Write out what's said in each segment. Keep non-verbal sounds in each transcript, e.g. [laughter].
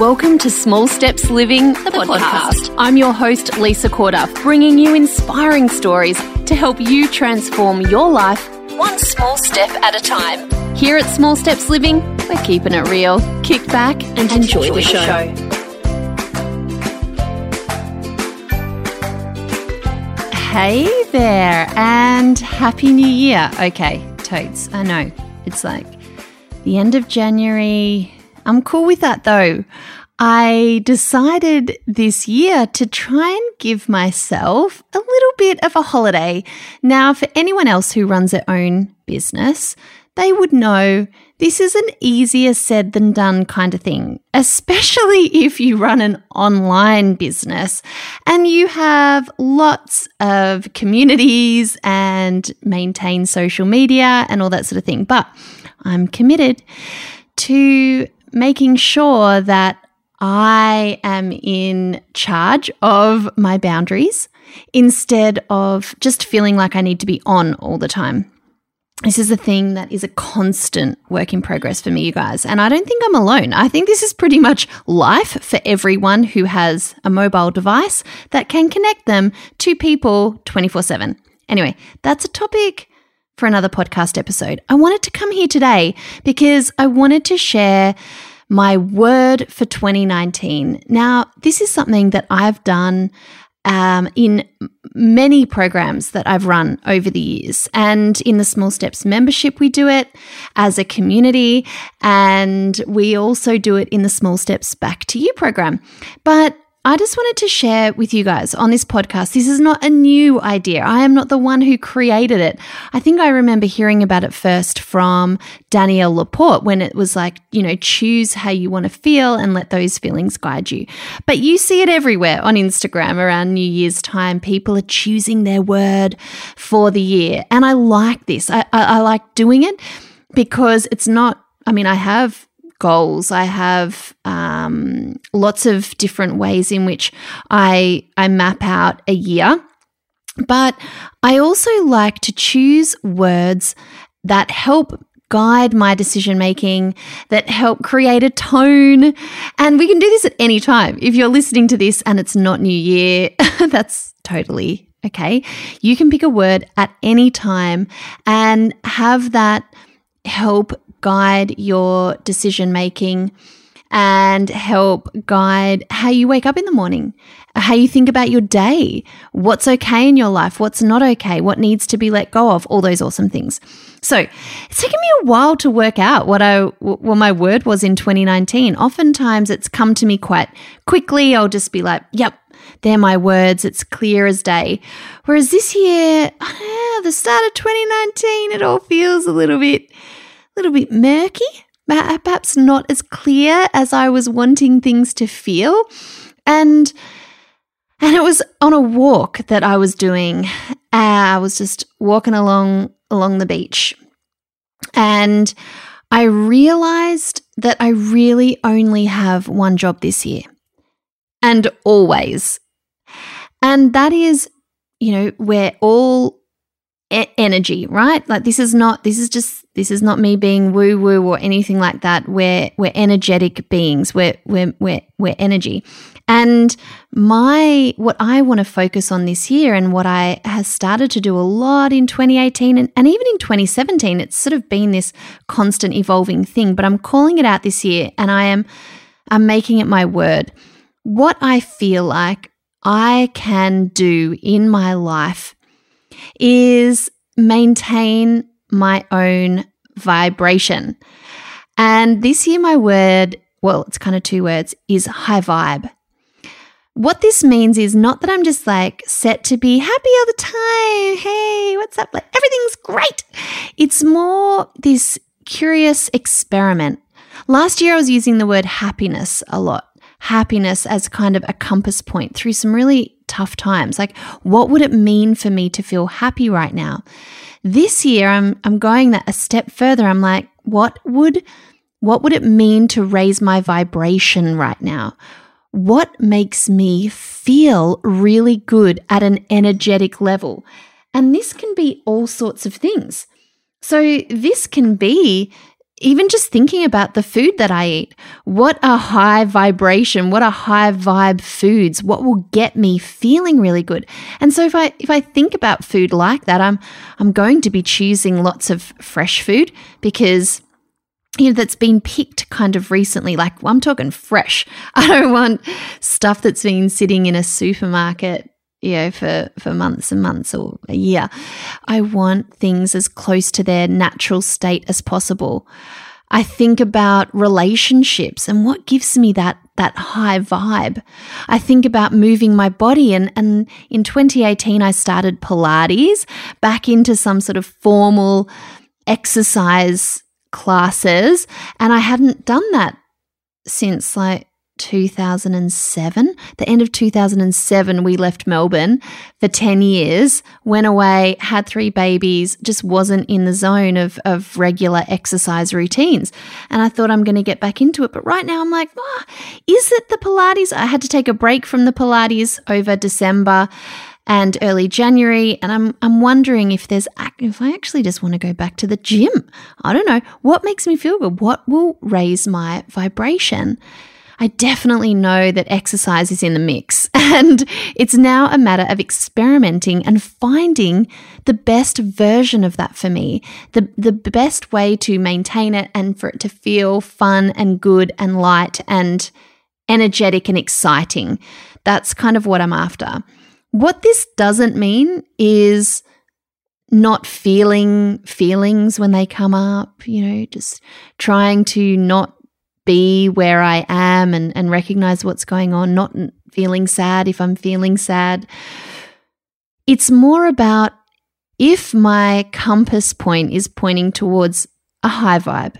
Welcome to Small Steps Living, the, podcast. I'm your host, Lisa Corduff, bringing you inspiring stories to help you transform your life one small step at a time. Here at Small Steps Living, we're keeping it real. Kick back and, enjoy, enjoy, the show. Hey there, and Happy New Year. Okay, totes, I know. It's like the end of January, I'm cool with that though. I decided this year to try and give myself a little bit of a holiday. Now, for anyone else who runs their own business, they would know this is an easier said than done kind of thing, especially [laughs] if you run an online business and you have lots of communities and maintain social media and all that sort of thing. But I'm committed to making sure that I am in charge of my boundaries instead of just feeling like I need to be on all the time. This is a thing that is a constant work in progress for me, you guys. And I don't think I'm alone. I think this is pretty much life for everyone who has a mobile device that can connect them to people 24 7. Anyway, that's a topic for another podcast episode. I wanted to come here today because I wanted to share my word for 2019. Now, this is something that I've done um, in many programs that I've run over the years. And in the Small Steps membership, we do it as a community, and we also do it in the Small Steps Back to You program. But I just wanted to share with you guys on this podcast. This is not a new idea. I am not the one who created it. I think I remember hearing about it first from Danielle LaPorte when it was like, you know, choose how you want to feel and let those feelings guide you. But you see it everywhere on Instagram around New Year's time. People are choosing their word for the year. And I like this. I, I, I like doing it because it's not, I mean, I have goals. I have um, lots of different ways in which I I map out a year. But I also like to choose words that help guide my decision making, that help create a tone. And we can do this at any time. If you're listening to this and it's not New Year, [laughs] that's totally okay. You can pick a word at any time and have that help guide your decision making and help guide how you wake up in the morning, how you think about your day, what's okay in your life, what's not okay, what needs to be let go of, all those awesome things. So it's taken me a while to work out what I what my word was in 2019. Oftentimes it's come to me quite quickly. I'll just be like, "Yep, they're my words. It's clear as day." Whereas this year, [laughs] the start of 2019, it all feels a little bit little bit murky, perhaps not as clear as I was wanting things to feel. And and it was on a walk that I was doing. Uh, I was just walking along along the beach. And I realized that I really only have one job this year. And always. And that is, you know, we're all e- energy, right? Like this is not this is just this is not me being woo woo or anything like that. We're we're energetic beings. We're we're we're we're energy. And my what I want to focus on this year and what I has started to do a lot in 2018 and, and even in 2017, it's sort of been this constant evolving thing, but I'm calling it out this year and I am I'm making it my word. What I feel like I can do in my life is maintain my own vibration. And this year, my word, well, it's kind of two words, is high vibe. What this means is not that I'm just like set to be happy all the time. Hey, what's up? Like everything's great. It's more this curious experiment. Last year, I was using the word happiness a lot. Happiness as kind of a compass point through some really tough times. Like, what would it mean for me to feel happy right now? This year, I'm, I'm going that a step further. I'm like, what would, what would it mean to raise my vibration right now? What makes me feel really good at an energetic level? And this can be all sorts of things. So, this can be even just thinking about the food that I eat. What a high vibration, what a high vibe foods, what will get me feeling really good. And so if I if I think about food like that, I'm I'm going to be choosing lots of fresh food because you know that's been picked kind of recently like I'm talking fresh. [laughs] I don't want stuff that's been sitting in a supermarket you know, for, for months and months or a year. I want things as close to their natural state as possible. I think about relationships and what gives me that that high vibe. I think about moving my body and, and in 2018 I started Pilates back into some sort of formal exercise classes and I hadn't done that since like 2007. The end of 2007, we left Melbourne for 10 years, went away, had three babies, just wasn't in the zone of, of regular exercise routines. And I thought I'm going to get back into it. But right now, I'm like, oh, is it the Pilates? I had to take a break from the Pilates over December and early January. And I'm, I'm wondering if there's, if I actually just want to go back to the gym. I don't know. What makes me feel good? What will raise my vibration? I definitely know that exercise is in the mix. [laughs] And it's now a matter of experimenting and finding the best version of that for me, the, the best way to maintain it and for it to feel fun and good and light and energetic and exciting. That's kind of what I'm after. What this doesn't mean is not feeling feelings when they come up, you know, just trying to not be where I am and, and recognize what's going on, not feeling sad if I'm feeling sad. It's more about if my compass point is pointing towards a high vibe,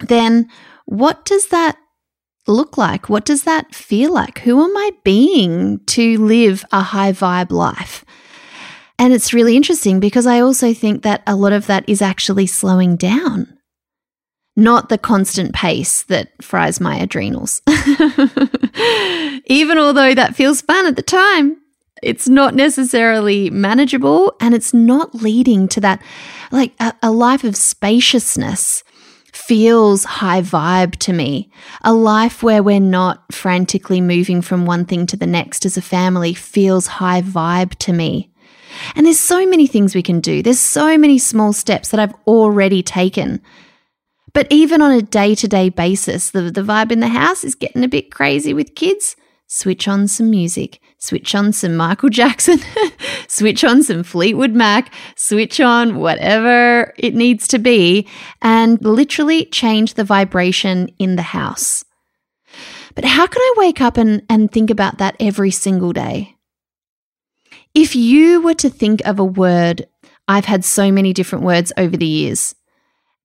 then what does that look like? What does that feel like? Who am I being to live a high vibe life? And it's really interesting because I also think that a lot of that is actually slowing down not the constant pace that fries my adrenals. [laughs] Even although that feels fun at the time, it's not necessarily manageable and it's not leading to that, like a, a life of spaciousness feels high vibe to me. A life where we're not frantically moving from one thing to the next as a family feels high vibe to me. And there's so many things we can do. There's so many small steps that I've already taken but even on a day to day basis, the, the vibe in the house is getting a bit crazy with kids. Switch on some music, switch on some Michael [laughs] Jackson, switch on some Fleetwood Mac, switch on whatever it needs to be, and literally change the vibration in the house. But how can I wake up and, and think about that every single day? If you were to think of a word, I've had so many different words over the years.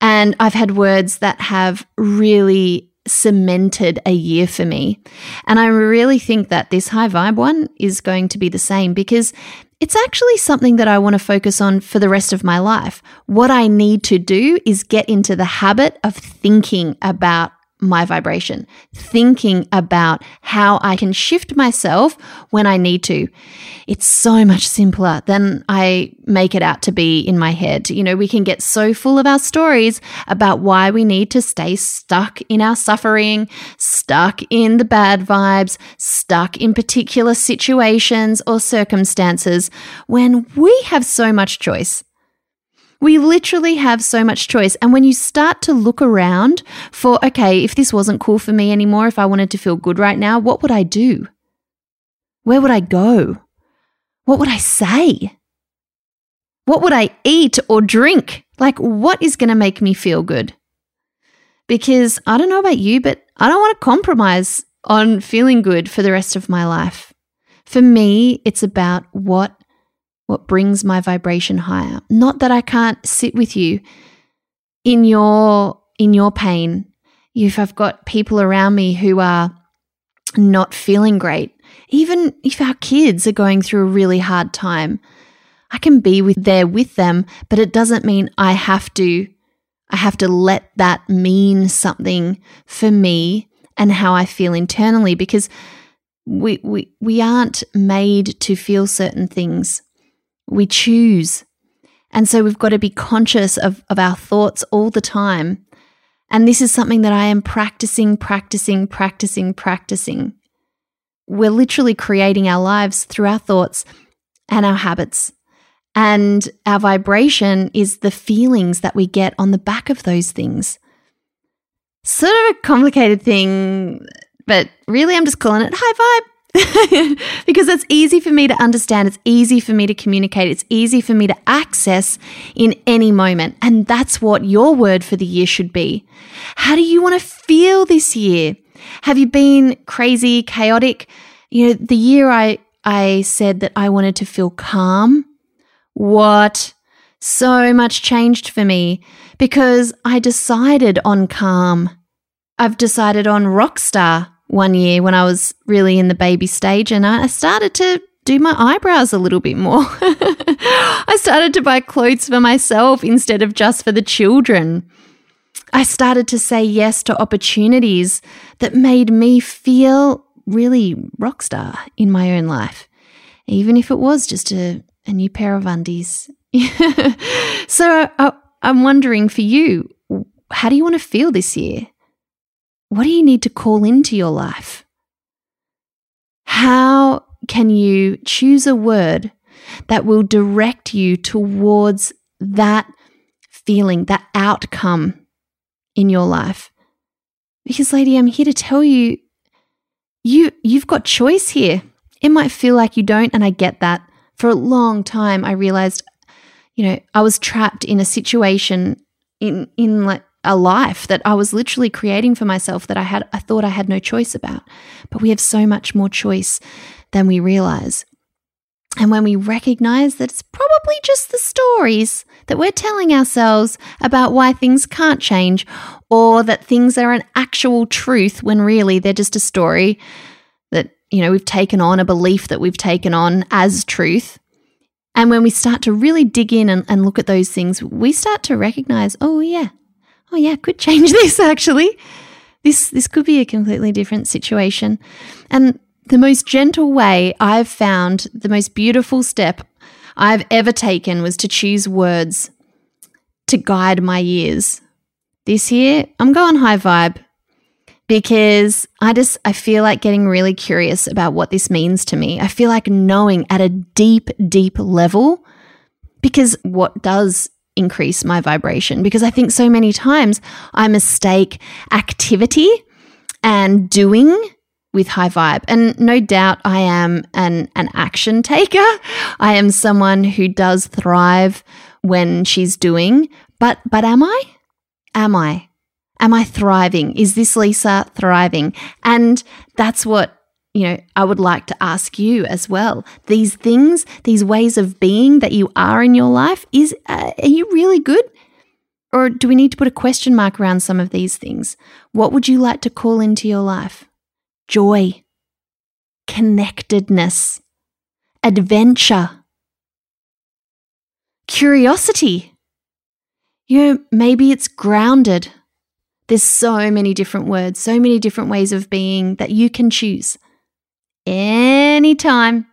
And I've had words that have really cemented a year for me. And I really think that this high vibe one is going to be the same because it's actually something that I want to focus on for the rest of my life. What I need to do is get into the habit of thinking about my vibration, thinking about how I can shift myself when I need to. It's so much simpler than I make it out to be in my head. You know, we can get so full of our stories about why we need to stay stuck in our suffering, stuck in the bad vibes, stuck in particular situations or circumstances when we have so much choice. We literally have so much choice. And when you start to look around for, okay, if this wasn't cool for me anymore, if I wanted to feel good right now, what would I do? Where would I go? What would I say? What would I eat or drink? Like, what is going to make me feel good? Because I don't know about you, but I don't want to compromise on feeling good for the rest of my life. For me, it's about what what brings my vibration higher. Not that I can't sit with you in your in your pain. If I've got people around me who are not feeling great, even if our kids are going through a really hard time, I can be with there with them, but it doesn't mean I have to I have to let that mean something for me and how I feel internally because we we we aren't made to feel certain things. We choose. And so we've got to be conscious of, of our thoughts all the time. And this is something that I am practicing, practicing, practicing, practicing. We're literally creating our lives through our thoughts and our habits. And our vibration is the feelings that we get on the back of those things. Sort of a complicated thing, but really, I'm just calling it high vibe. [laughs] because it's easy for me to understand, it's easy for me to communicate, it's easy for me to access in any moment. And that's what your word for the year should be. How do you want to feel this year? Have you been crazy, chaotic? You know, the year I I said that I wanted to feel calm. What? So much changed for me because I decided on calm. I've decided on rock star one year when I was really in the baby stage and I started to do my eyebrows a little bit more. [laughs] I started to buy clothes for myself instead of just for the children. I started to say yes to opportunities that made me feel really rock star in my own life, even if it was just a, a new pair of undies. [laughs] so I, I'm wondering for you, how do you want to feel this year? What do you need to call into your life? How can you choose a word that will direct you towards that feeling, that outcome in your life? Because, lady, I'm here to tell you, you you've got choice here. It might feel like you don't, and I get that. For a long time, I realized, you know, I was trapped in a situation in in like a life that I was literally creating for myself that I had I thought I had no choice about. But we have so much more choice than we realize. And when we recognize that it's probably just the stories that we're telling ourselves about why things can't change, or that things are an actual truth when really they're just a story that, you know, we've taken on, a belief that we've taken on as truth. And when we start to really dig in and, and look at those things, we start to recognize, oh, yeah, oh yeah, could change [laughs] this actually. This this could be a completely different situation. And the most gentle way I've found, the most beautiful step I've ever taken was to choose words to guide my years. This year, I'm going high vibe because I just I feel like getting really curious about what this means to me. I feel like knowing at a deep deep level because what does increase my vibration because I think so many times I mistake activity and doing with high vibe. And no doubt I am an, an action taker. I am someone who does thrive when she's doing, but but am I? Am I? Am I thriving? Is this Lisa thriving? And that's what you know, I would like to ask you as well. These things, these ways of being that you are in your life, is uh, are you really good? Or do we need to put a question mark around some of these things? What would you like to call into your life? Joy, connectedness, adventure, curiosity. You know, maybe it's grounded. There's so many different words, so many different ways of being that you can choose anytime.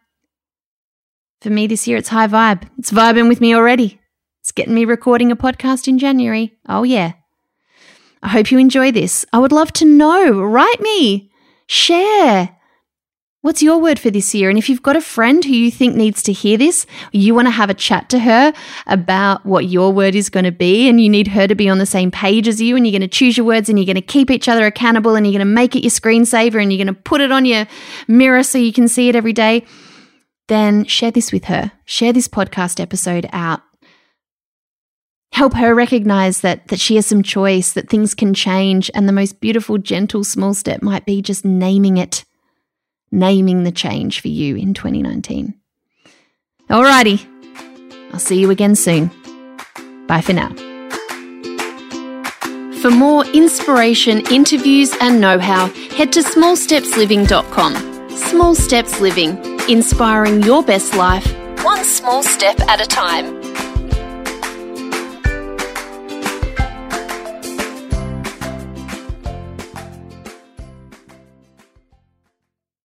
For me this year, it's high vibe. It's vibing with me already. It's getting me recording a podcast in January. Oh, yeah. I hope you enjoy this. I would love to know. Write me, share. What's your word for this year? And if you've got a friend who you think needs to hear this, you want to have a chat to her about what your word is going to be, and you need her to be on the same page as you, and you're going to choose your words and you're going to keep each other accountable and you're going to make it your screensaver and you're going to put it on your mirror so you can see it every day, then share this with her. Share this podcast episode out. Help her recognize that, that she has some choice, that things can change, and the most beautiful, gentle, small step might be just naming it naming the change for you in 2019. Alrighty, I'll see you again soon. Bye for now. For more inspiration, interviews, and know how, head to smallstepsliving.com. Small Steps Living, inspiring your best life, one small step at a time.